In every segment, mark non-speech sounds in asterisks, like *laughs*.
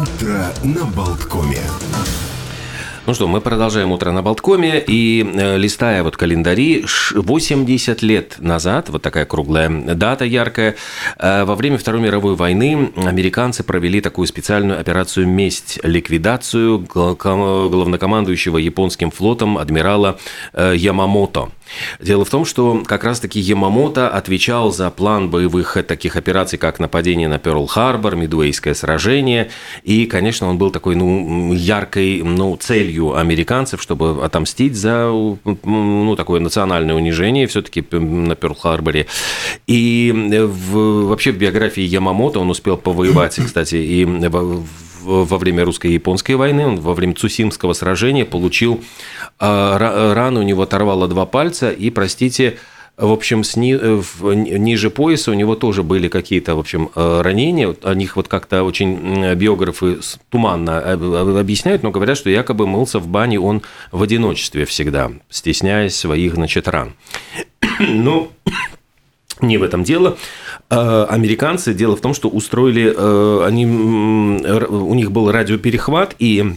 Утро на Болткоме. Ну что, мы продолжаем утро на Болткоме, и э, листая вот календари, 80 лет назад, вот такая круглая дата яркая, э, во время Второй мировой войны американцы провели такую специальную операцию «Месть», ликвидацию главнокомандующего японским флотом адмирала э, Ямамото – Дело в том, что как раз-таки Ямамото отвечал за план боевых таких операций, как нападение на Перл-Харбор, Мидуэйское сражение, и, конечно, он был такой, ну, яркой, ну, целью американцев, чтобы отомстить за, ну, такое национальное унижение все-таки на Перл-Харборе. И в, вообще в биографии Ямамото он успел повоевать, кстати, и в во время русско-японской войны, он во время Цусимского сражения получил а, рану, у него оторвало два пальца, и, простите, в общем, сни, ниже пояса у него тоже были какие-то, в общем, э, ранения. О них вот как-то очень биографы туманно объясняют, но говорят, что якобы мылся в бане он в одиночестве всегда, стесняясь своих, значит, ран. *coughs* Ну, *coughs* не в этом дело. Э, американцы, дело в том, что устроили, э, они, у них был радиоперехват, и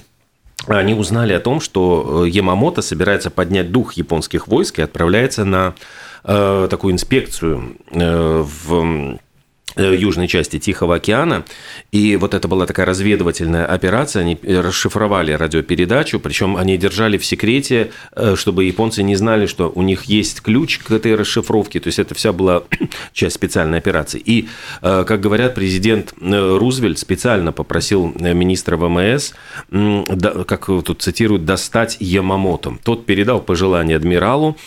они узнали о том, что Ямамото собирается поднять дух японских войск и отправляется на э, такую инспекцию в Э, южной части Тихого океана. И вот это была такая разведывательная операция. Они расшифровали радиопередачу, причем они держали в секрете, э, чтобы японцы не знали, что у них есть ключ к этой расшифровке. То есть это вся была *clears throat* часть специальной операции. И, э, как говорят, президент Рузвельт специально попросил министра ВМС, как тут цитируют, достать Ямамото. Тот передал пожелание адмиралу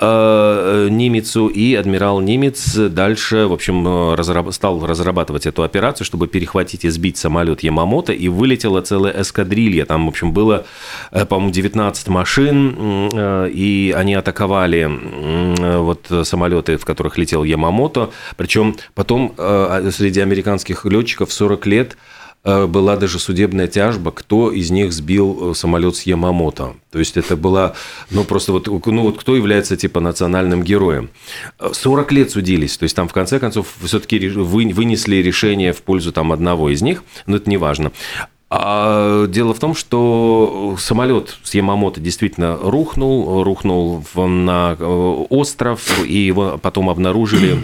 Нимицу, и адмирал Нимец дальше, в общем, разработал стал разрабатывать эту операцию, чтобы перехватить и сбить самолет Ямамото, и вылетела целая эскадрилья. Там, в общем, было, э, по-моему, 19 машин, э, и они атаковали вот самолеты, в которых летел Ямамото. Причем потом э, среди американских летчиков 40 лет Э, была даже судебная тяжба, кто из них сбил э, самолет с Ямамото. То есть это была, ну просто вот, ну вот кто является типа национальным героем. 40 лет судились, то есть там в конце концов все-таки вынесли решение в пользу там одного из них, но это не важно. А дело в том, что самолет с Ямамото действительно рухнул, рухнул на э, остров, и его потом обнаружили Э,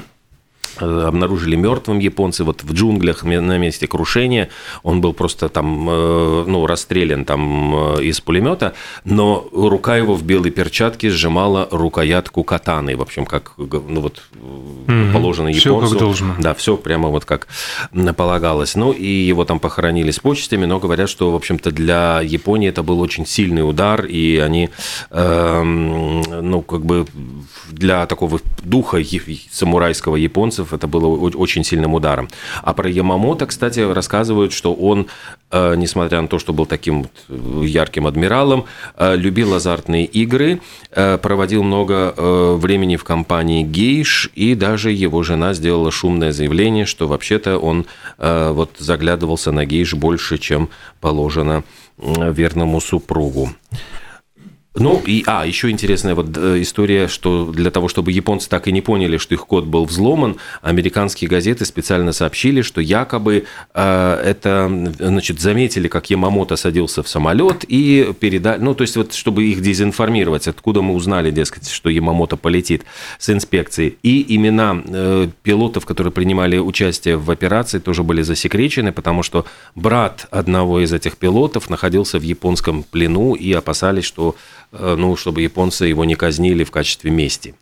обнаружили мертвым японцы вот в джунглях на месте крушения. Он был просто там, э, ну, расстрелян там э, из пулемета, но рука его в белой перчатке сжимала рукоятку катаны. В общем, как ну, вот, угу. положено японцу. Все как должно. Да, все прямо вот как полагалось. Ну, и его там похоронили с почестями, но говорят, что, в общем-то, для Японии это был очень сильный удар, и они, э, ну, как бы для такого духа самурайского японцев это было очень сильным ударом. А про Ямамото, кстати, рассказывают, что он, э, несмотря на то, что был таким э, ярким адмиралом, э, любил азартные игры, проводил много времени в компании гейш, и даже его жена сделала шумное заявление, что вообще-то он вот заглядывался на гейш больше, чем положено верному супругу. Ну, и, а, еще интересная вот э, история, что для того, чтобы японцы так и не поняли, что их код был взломан, американские газеты специально сообщили, что якобы э, это, значит, заметили, как Ямамото садился в самолет и передали, ну, то есть вот, чтобы их дезинформировать, откуда мы узнали, дескать, что Ямамото полетит с инспекцией. И имена э, пилотов, которые принимали участие в операции, тоже были засекречены, потому что брат одного из этих пилотов находился в японском плену и опасались, что ну, чтобы японцы его не казнили в качестве мести.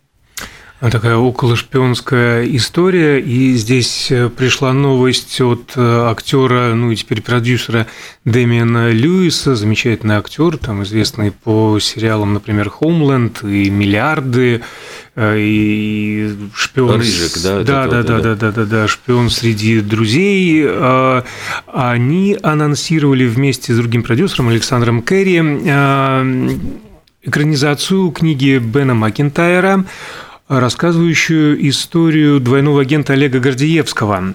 Такая околошпионская история, и здесь э, пришла новость от э, актера, ну и теперь продюсера Дэмиана Льюиса, замечательный актер, там известный по сериалам, например, «Хоумленд» и «Миллиарды», и шпион. Рыжик, да? Да, да, да, да, да, да, да, шпион среди друзей. А, они анонсировали вместе с другим продюсером Александром Керри экранизацию книги Бена Макинтайра, рассказывающую историю двойного агента Олега Гордеевского,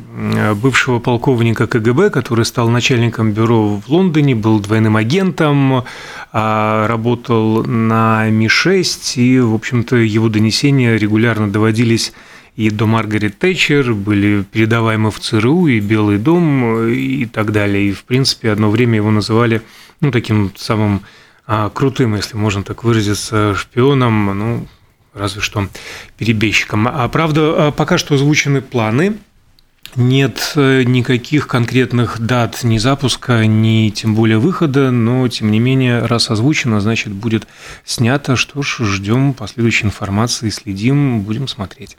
бывшего полковника КГБ, который стал начальником бюро в Лондоне, был двойным агентом, а, работал на Ми-6, и, в общем-то, его донесения регулярно доводились и до Маргарет Тэтчер, были передаваемы в ЦРУ, и Белый дом, и так далее. И, в принципе, одно время его называли ну, таким самым крутым, если можно так выразиться, шпионом, ну, разве что перебежчиком. А правда, а, пока что озвучены планы – нет э, никаких конкретных дат ни запуска, ни тем более выхода, но тем не менее, раз озвучено, значит будет снято. Что ж, ждем последующей информации, следим, будем смотреть.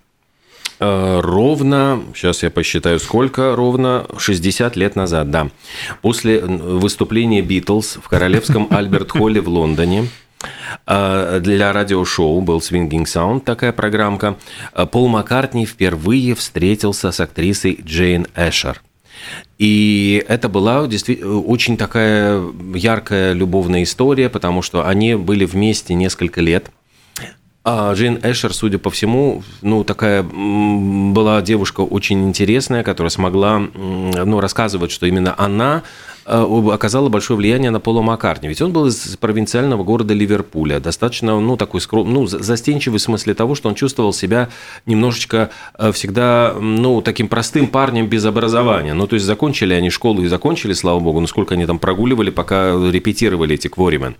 Э, ровно, сейчас я посчитаю, сколько, ровно 60 лет назад, да. После выступления Битлз в Королевском *laughs* Альберт-Холле в Лондоне а, для радиошоу был Swinging Sound, такая программка. А, Пол Маккартни впервые встретился с актрисой Джейн Эшер. И это была действительно очень такая яркая любовная история, потому что они были вместе несколько лет – а Джейн Эшер, судя по всему, ну, такая была девушка очень интересная, которая смогла ну, рассказывать, что именно она э, оказала большое влияние на Пола Маккартни. Ведь он был из провинциального города Ливерпуля, достаточно, ну, такой скром... ну, застенчивый в смысле того, что он чувствовал себя немножечко э, всегда, ну, таким простым парнем без образования. Ну, то есть закончили они школу и закончили, слава богу, ну, сколько они там прогуливали, пока репетировали эти кворимен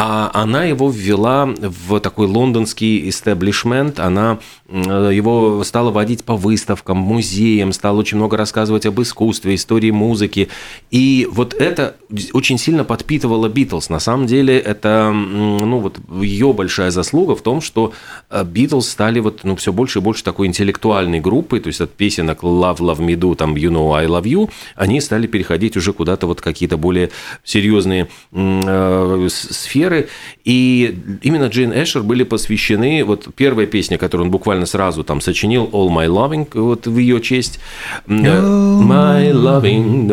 а она его ввела в такой лондонский истеблишмент, она его стала водить по выставкам, музеям, стала очень много рассказывать об искусстве, истории музыки, и вот это очень сильно подпитывало Битлз. На самом деле это, ну вот ее большая заслуга в том, что э, Битлз стали вот, ну, все больше и больше такой интеллектуальной группой, то есть от песенок Love, Love Me Do, там You Know I Love You, они стали переходить уже куда-то вот какие-то более серьезные э, сферы, премьеры, и именно Джейн Эшер были посвящены, вот первая песня, которую он буквально сразу там сочинил, All My Loving, вот в ее честь. My Loving,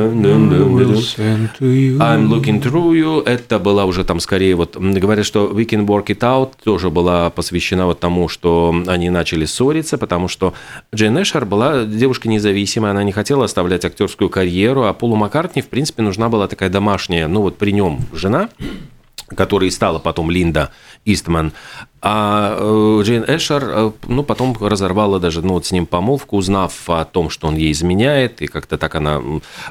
I'm Looking Through You, это была уже там скорее вот, говорят, что We Can Work It Out тоже была посвящена вот тому, что они начали ссориться, потому что Джейн Эшер была девушка независимая, она не хотела оставлять актерскую карьеру, а Полу Маккартни, в принципе, нужна была такая домашняя, ну вот при нем жена, которой стала потом Линда Истман, а э, Джейн Эшер, э, ну, потом разорвала даже, ну, вот с ним помолвку, узнав о том, что он ей изменяет, и как-то так она...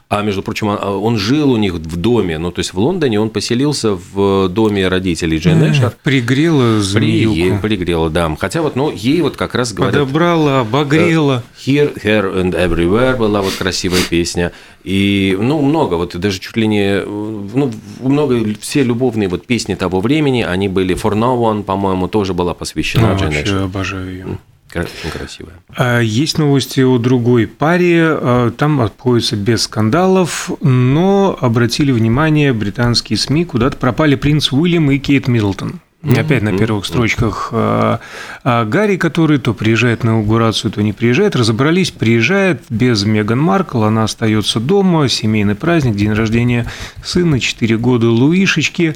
А, между прочим, он жил у них в доме, ну, то есть в Лондоне он поселился в доме родителей Джейн Эшер. Пригрела змеюку. При, пригрела, да. Хотя вот, ну, ей вот как раз говорят... Подобрала, обогрела. Э, Here, Here and Everywhere была вот красивая песня. И, ну, много, вот даже чуть ли не... Ну, много, все любовные вот песни того времени, они были For No One, по-моему, тоже тоже была посвящена ну, Джейн Вообще обожаю ее. Очень красивая. А, есть новости о другой паре. А, там обходится без скандалов, но обратили внимание британские СМИ, куда-то пропали принц Уильям и Кейт Миддлтон. Опять на первых строчках а, а Гарри, который то приезжает на инаугурацию, то не приезжает, разобрались, приезжает без Меган Маркл, она остается дома, семейный праздник, день рождения сына, 4 года Луишечки.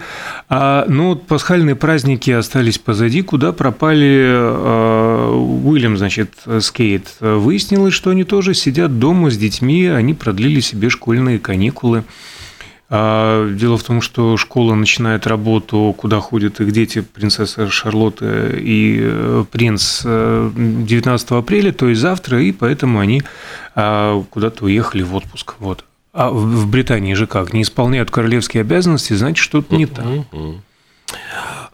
А, но вот пасхальные праздники остались позади, куда пропали а, Уильям, значит, с Кейт. Выяснилось, что они тоже сидят дома с детьми, они продлили себе школьные каникулы. А, дело в том, что школа начинает работу, куда ходят их дети, принцесса Шарлотта и э, принц 19 э, апреля, то есть завтра, и поэтому они а, куда-то уехали в отпуск. Вот. А в Британии же как? Не исполняют королевские обязанности, значит, что-то не так.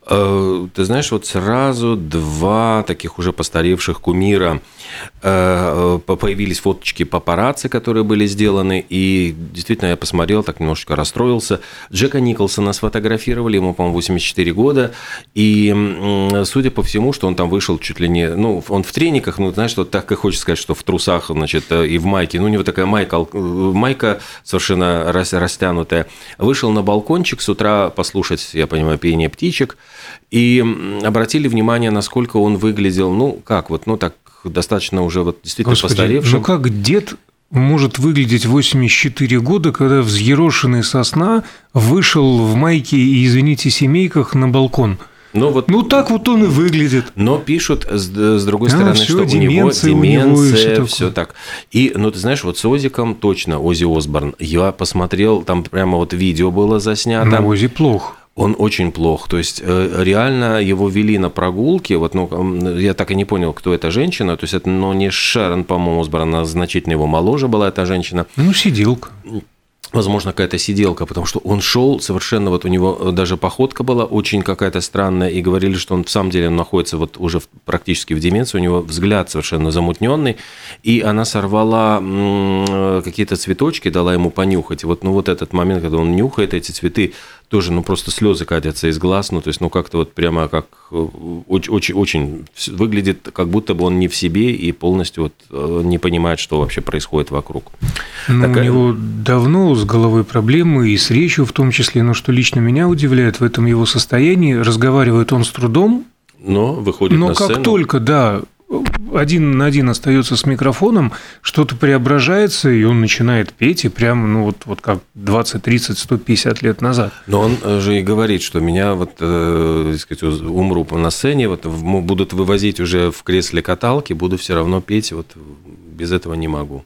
Э, ты знаешь, вот сразу два таких уже постаревших кумира э, появились фоточки папарацци, которые были сделаны, и действительно я посмотрел, так немножечко расстроился. Джека Николсона сфотографировали, ему, по-моему, 84 года, и судя по всему, что он там вышел чуть ли не, ну, он в трениках, ну, знаешь, вот так и хочется сказать, что в трусах, значит, э, и в майке, ну, у него такая майка, майка совершенно растянутая, вышел на балкончик с утра послушать, я понимаю, пение птичек, и обратили внимание, насколько он выглядел, ну, как вот, ну, так достаточно уже вот действительно Господи, постаревшим. Ну, как дед может выглядеть 84 года, когда взъерошенный сосна вышел в майке и, извините, семейках на балкон – ну, вот, ну так вот он и выглядит. Но пишут с, с другой стороны, а, что деменция, у него деменция, у него все так. И, ну ты знаешь, вот с Озиком точно Ози Осборн. Я посмотрел, там прямо вот видео было заснято. Но Ози плохо. Он очень плох. То есть э, реально его вели на прогулке. Вот, ну, я так и не понял, кто эта женщина. То есть это, ну, не Шерон, по-моему, Осборн, значительно его моложе была эта женщина. Ну, сиделка возможно, какая-то сиделка, потому что он шел совершенно, вот у него даже походка была очень какая-то странная, и говорили, что он в самом деле находится вот уже практически в деменции, у него взгляд совершенно замутненный, и она сорвала какие-то цветочки, дала ему понюхать. Вот, ну, вот этот момент, когда он нюхает эти цветы, тоже, ну, просто слезы катятся из глаз, ну, то есть, ну, как-то вот прямо как очень, очень, очень выглядит, как будто бы он не в себе и полностью вот э, не понимает, что вообще происходит вокруг. Ну, Такая... У него давно с головой проблемы и с речью в том числе, но что лично меня удивляет в этом его состоянии, разговаривает он с трудом, но выходит но на как только, да, один на один остается с микрофоном, что-то преображается, и он начинает петь, и прям, ну, вот, вот как 20, 30, 150 лет назад. Но он же и говорит, что меня вот, э, сказать, умру на сцене, вот будут вывозить уже в кресле каталки, буду все равно петь, вот без этого не могу.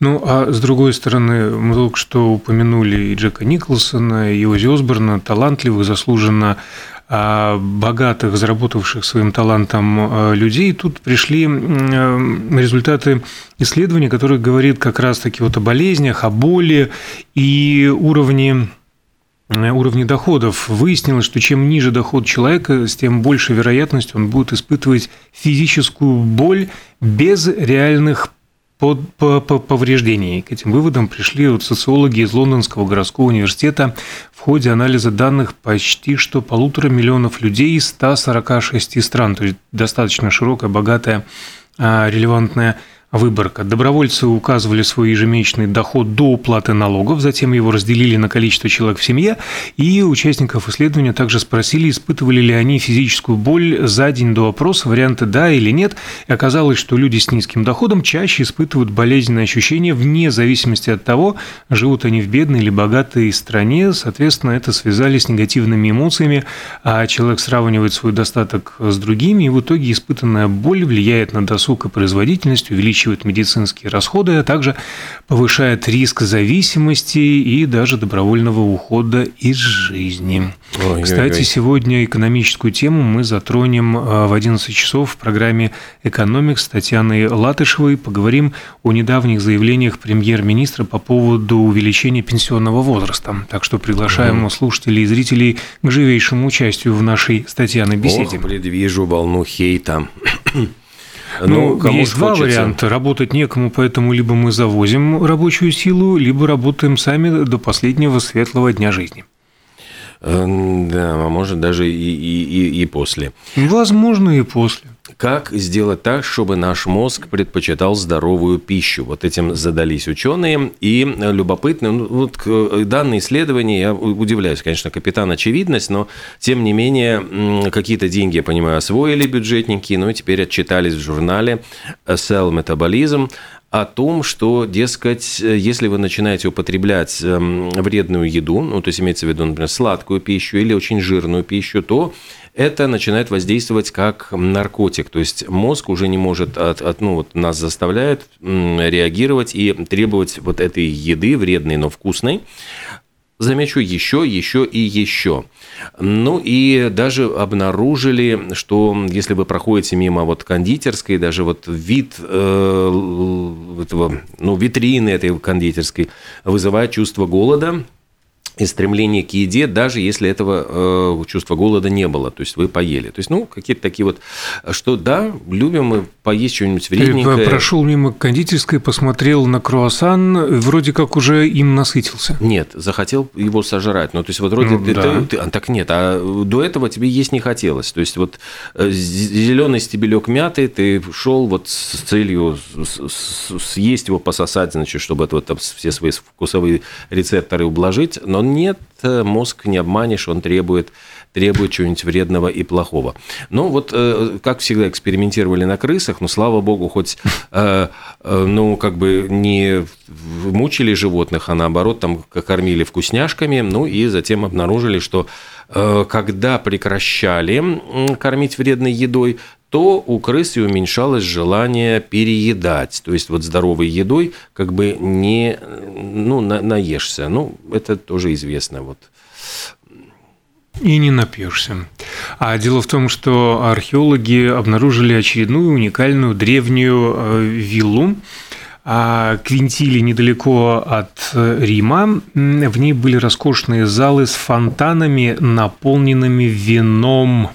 Ну, а с другой стороны, мы только что упомянули и Джека Николсона, и Ози Осборна, талантливых, заслуженно а, богатых, заработавших своим талантом а, людей. Тут пришли результаты исследования, которые говорит как раз-таки вот о болезнях, о боли и уровне уровне доходов. Выяснилось, что чем ниже доход человека, с тем больше вероятность он будет испытывать физическую боль без реальных повреждений. К этим выводам пришли вот социологи из Лондонского городского университета в ходе анализа данных почти что полутора миллионов людей из 146 стран, то есть достаточно широкая, богатая, а, релевантная выборка. Добровольцы указывали свой ежемесячный доход до уплаты налогов, затем его разделили на количество человек в семье, и участников исследования также спросили, испытывали ли они физическую боль за день до опроса, варианты «да» или «нет», и оказалось, что люди с низким доходом чаще испытывают болезненные ощущения вне зависимости от того, живут они в бедной или богатой стране, соответственно, это связали с негативными эмоциями, а человек сравнивает свой достаток с другими, и в итоге испытанная боль влияет на досуг и производительность, увеличивает увеличивает медицинские расходы, а также повышает риск зависимости и даже добровольного ухода из жизни. Ой, Кстати, ой, ой. сегодня экономическую тему мы затронем а, в 11 часов в программе «Экономик» с Татьяной Латышевой. Поговорим о недавних заявлениях премьер-министра по поводу увеличения пенсионного возраста. Так что приглашаем угу. слушателей и зрителей к живейшему участию в нашей с Татьяной беседе. Ох, предвижу волну хейта. Ну, кому есть два хочется. варианта. Работать некому, поэтому либо мы завозим рабочую силу, либо работаем сами до последнего светлого дня жизни. Э, да, а может даже и, и, и, и после. Возможно, и после. Как сделать так, чтобы наш мозг предпочитал здоровую пищу? Вот этим задались ученые. И любопытно, ну, вот данные исследования, я удивляюсь, конечно, капитан очевидность, но тем не менее какие-то деньги, я понимаю, освоили бюджетники, но и теперь отчитались в журнале Cell Metabolism о том, что, дескать, если вы начинаете употреблять эм, вредную еду, ну, то есть имеется в виду, например, сладкую пищу или очень жирную пищу, то это начинает воздействовать как наркотик. То есть мозг уже не может, от, от, ну, вот нас заставляет реагировать и требовать вот этой еды, вредной, но вкусной. Замечу еще, еще и еще. Ну и даже обнаружили, что если вы проходите мимо вот кондитерской, даже вот вид э, этого, ну, витрины этой кондитерской вызывает чувство голода, и стремление к еде, даже если этого э, чувства голода не было, то есть вы поели. То есть, ну, какие-то такие вот, что да, любим мы поесть что-нибудь вредненькое. Ты прошел мимо кондитерской, посмотрел на круассан, вроде как уже им насытился. Нет, захотел его сожрать. Ну, то есть, вот вроде ну, ты, да. ты, ты, а, так нет, а до этого тебе есть не хотелось. То есть, вот э, зеленый стебелек мяты, ты шел вот с целью съесть его, пососать, значит, чтобы это вот все свои вкусовые рецепторы ублажить, но нет, э, мозг не обманешь, он требует, требует чего-нибудь вредного и плохого. Ну, вот, э, как всегда, экспериментировали на крысах, но, слава богу, хоть, э, ну, как бы не мучили животных, а наоборот, там кормили вкусняшками, ну, и затем обнаружили, что когда прекращали кормить вредной едой, то у крысы уменьшалось желание переедать. То есть вот здоровой едой как бы не ну, на, наешься. Ну, это тоже известно. Вот. И не напьешься. А дело в том, что археологи обнаружили очередную уникальную древнюю э, виллу, а Квинтили недалеко от Рима. В ней были роскошные залы с фонтанами, наполненными вином.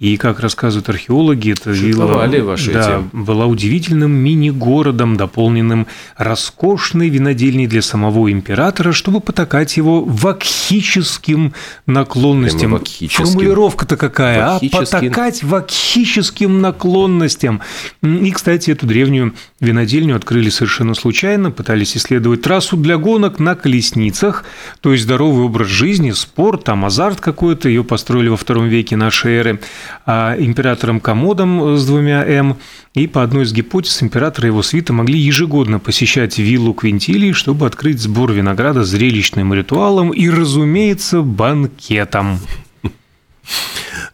И, как рассказывают археологи, эта вилла ваши да, была удивительным мини-городом, дополненным роскошной винодельней для самого императора, чтобы потакать его вакхическим наклонностям. вакхическим. Формулировка-то какая, а? Вакхическим. Потакать вакхическим наклонностям. И, кстати, эту древнюю винодельню открыли совершенно случайно, пытались исследовать трассу для гонок на колесницах, то есть здоровый образ жизни, спорт, там азарт какой-то, ее построили во втором веке нашей эры. А, императором Комодом с двумя «М», и по одной из гипотез император и его свита могли ежегодно посещать виллу Квинтилии, чтобы открыть сбор винограда зрелищным ритуалом и, разумеется, банкетом.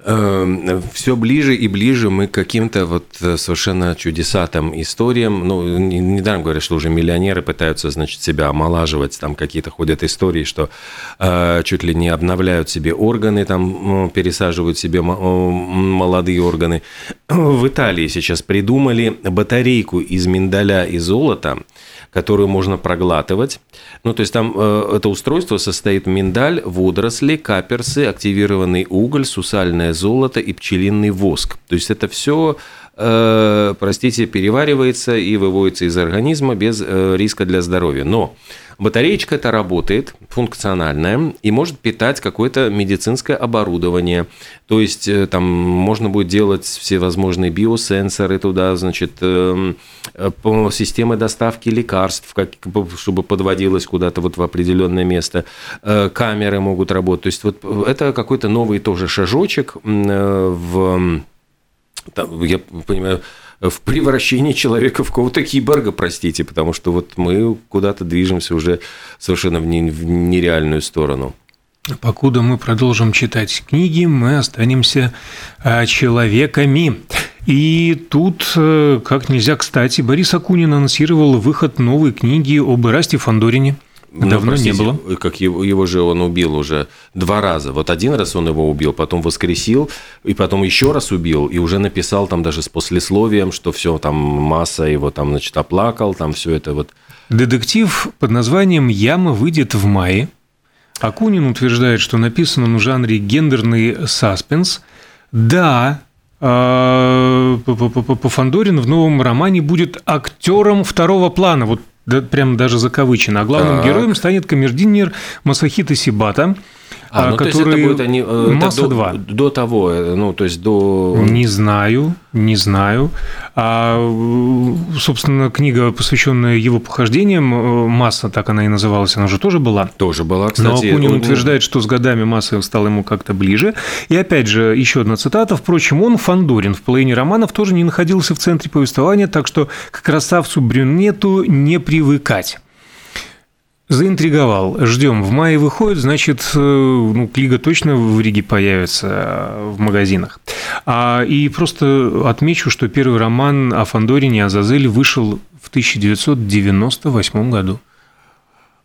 Эм, все ближе и ближе мы к каким-то вот э, совершенно чудесатым историям. Ну, недаром говорят, что уже миллионеры пытаются, значит, себя омолаживать. Там какие-то ходят истории, что э, чуть ли не обновляют себе органы, там пересаживают себе молодые органы. В Италии сейчас придумали батарейку из миндаля и золота, которую можно проглатывать. Ну, то есть там э, это устройство состоит миндаль, водоросли, каперсы, активированный уголь, сусальное золото и пчелиный воск. То есть это все э, простите, переваривается и выводится из организма без э, риска для здоровья. Но Батареечка это работает, функциональная, и может питать какое-то медицинское оборудование. То есть э, там можно будет делать всевозможные биосенсоры туда, значит, э, системы доставки лекарств, чтобы подводилось куда-то вот в определенное место. Камеры могут работать. То есть вот это какой-то новый тоже шажочек в я понимаю, в превращении человека в кого-то киборга, простите, потому что вот мы куда-то движемся уже совершенно в нереальную сторону. Покуда мы продолжим читать книги, мы останемся а, человеками. И тут, э, как нельзя кстати, Борис Акунин анонсировал выход новой книги об Ирасте Фандорине. Ну, Давно простите, не было. Как его, его же он убил уже два раза. Вот один раз он его убил, потом воскресил, и потом еще раз убил, и уже написал там даже с послесловием, что все, там масса его там, значит, оплакал, там все это вот. Детектив под названием «Яма» выйдет в мае. Акунин утверждает, что написан он в жанре гендерный саспенс. Да, а, по Фандорин в новом романе будет актером второго плана. Вот да, прям даже закавычено. А главным так. героем станет камердинер Масахита Сибата, а, ну, который то есть это будет они, э, масса до, 2. До того, э, ну, то есть до... Не знаю, не знаю. А, собственно, книга, посвященная его похождениям, э, «Масса», так она и называлась, она же тоже была. Тоже была, кстати. Но Акунин он... утверждает, что с годами Масса стал ему как-то ближе. И опять же, еще одна цитата. Впрочем, он, Фандорин, в половине романов тоже не находился в центре повествования, так что к красавцу-брюнету не привыкать. Заинтриговал. Ждем. В мае выходит, значит, э, ну, книга точно в Риге появится э, в магазинах. А, и просто отмечу, что первый роман о Фандорине Азазель вышел в 1998 году.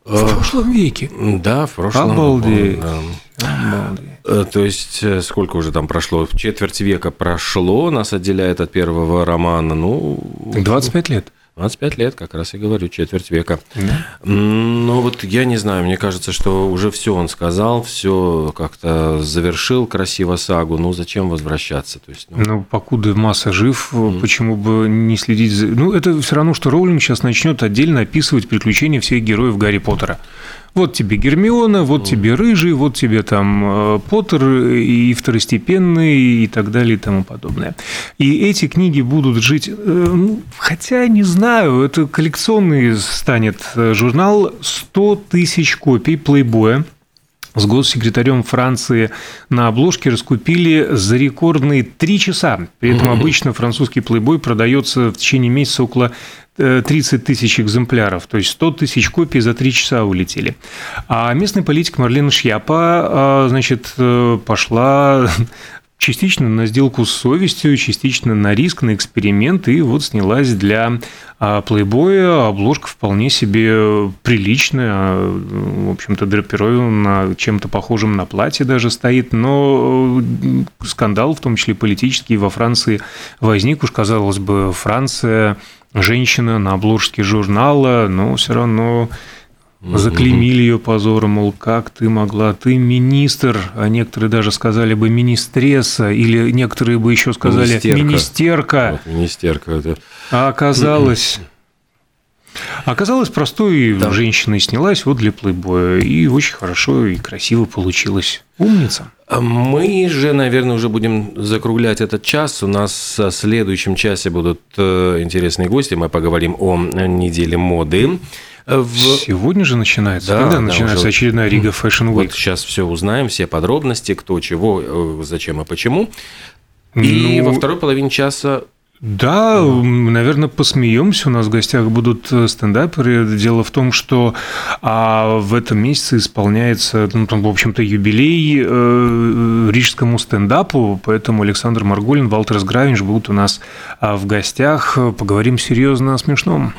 В э, прошлом веке. Да, в прошлом. Обалдеть. Да. Обалдеть. То есть, сколько уже там прошло? Четверть века прошло, нас отделяет от первого романа, ну... 25 лет. 25 лет, как раз и говорю, четверть века. Да. Ну вот я не знаю, мне кажется, что уже все он сказал, все как-то завершил красиво сагу. Ну зачем возвращаться? То есть, ну... ну покуда масса жив, mm. почему бы не следить за... Ну это все равно, что Роулинг сейчас начнет отдельно описывать приключения всех героев Гарри Поттера. Вот тебе Гермиона, вот тебе Рыжий, вот тебе там э, Поттер и второстепенный и так далее и тому подобное. И эти книги будут жить, э, ну, хотя не знаю, это коллекционный станет э, журнал 100 тысяч копий плейбоя с госсекретарем Франции на обложке раскупили за рекордные три часа. При этом обычно французский плейбой продается в течение месяца около 30 э, тысяч экземпляров, то есть 100 тысяч копий за 3 часа улетели. А местный политик Марлена Шьяпа, а, значит, э, пошла *laughs* частично на сделку с совестью, частично на риск, на эксперимент, и вот снялась для а, плейбоя. Обложка вполне себе приличная, в общем-то, драпирована чем-то похожим на платье даже стоит, но скандал, в том числе политический, во Франции возник. Уж, казалось бы, Франция, женщина на обложке журнала, но все равно Заклеймили ее позором, мол, как ты могла, ты министр, а некоторые даже сказали бы министресса, или некоторые бы еще сказали министерка. Министерка. Вот, министерка это. А оказалось... Оказалось, простой да. женщиной снялась вот для плейбоя, и очень хорошо и красиво получилось. Умница. Мы же, наверное, уже будем закруглять этот час. У нас в следующем часе будут э, интересные гости. Мы поговорим о неделе моды. В... Сегодня же начинается? Да, Когда да, начинается уже... очередная Рига Fashion Week? Вот сейчас все узнаем, все подробности, кто, чего, э, зачем и почему. И ну... во второй половине часа да, наверное, посмеемся. У нас в гостях будут э, стендаперы. Дело в том, что а, в этом месяце исполняется, ну, там, в общем-то, юбилей э, рижскому стендапу, поэтому Александр Марголин, Валтерс Гравинж будут у нас а, в гостях. Поговорим серьезно о смешном.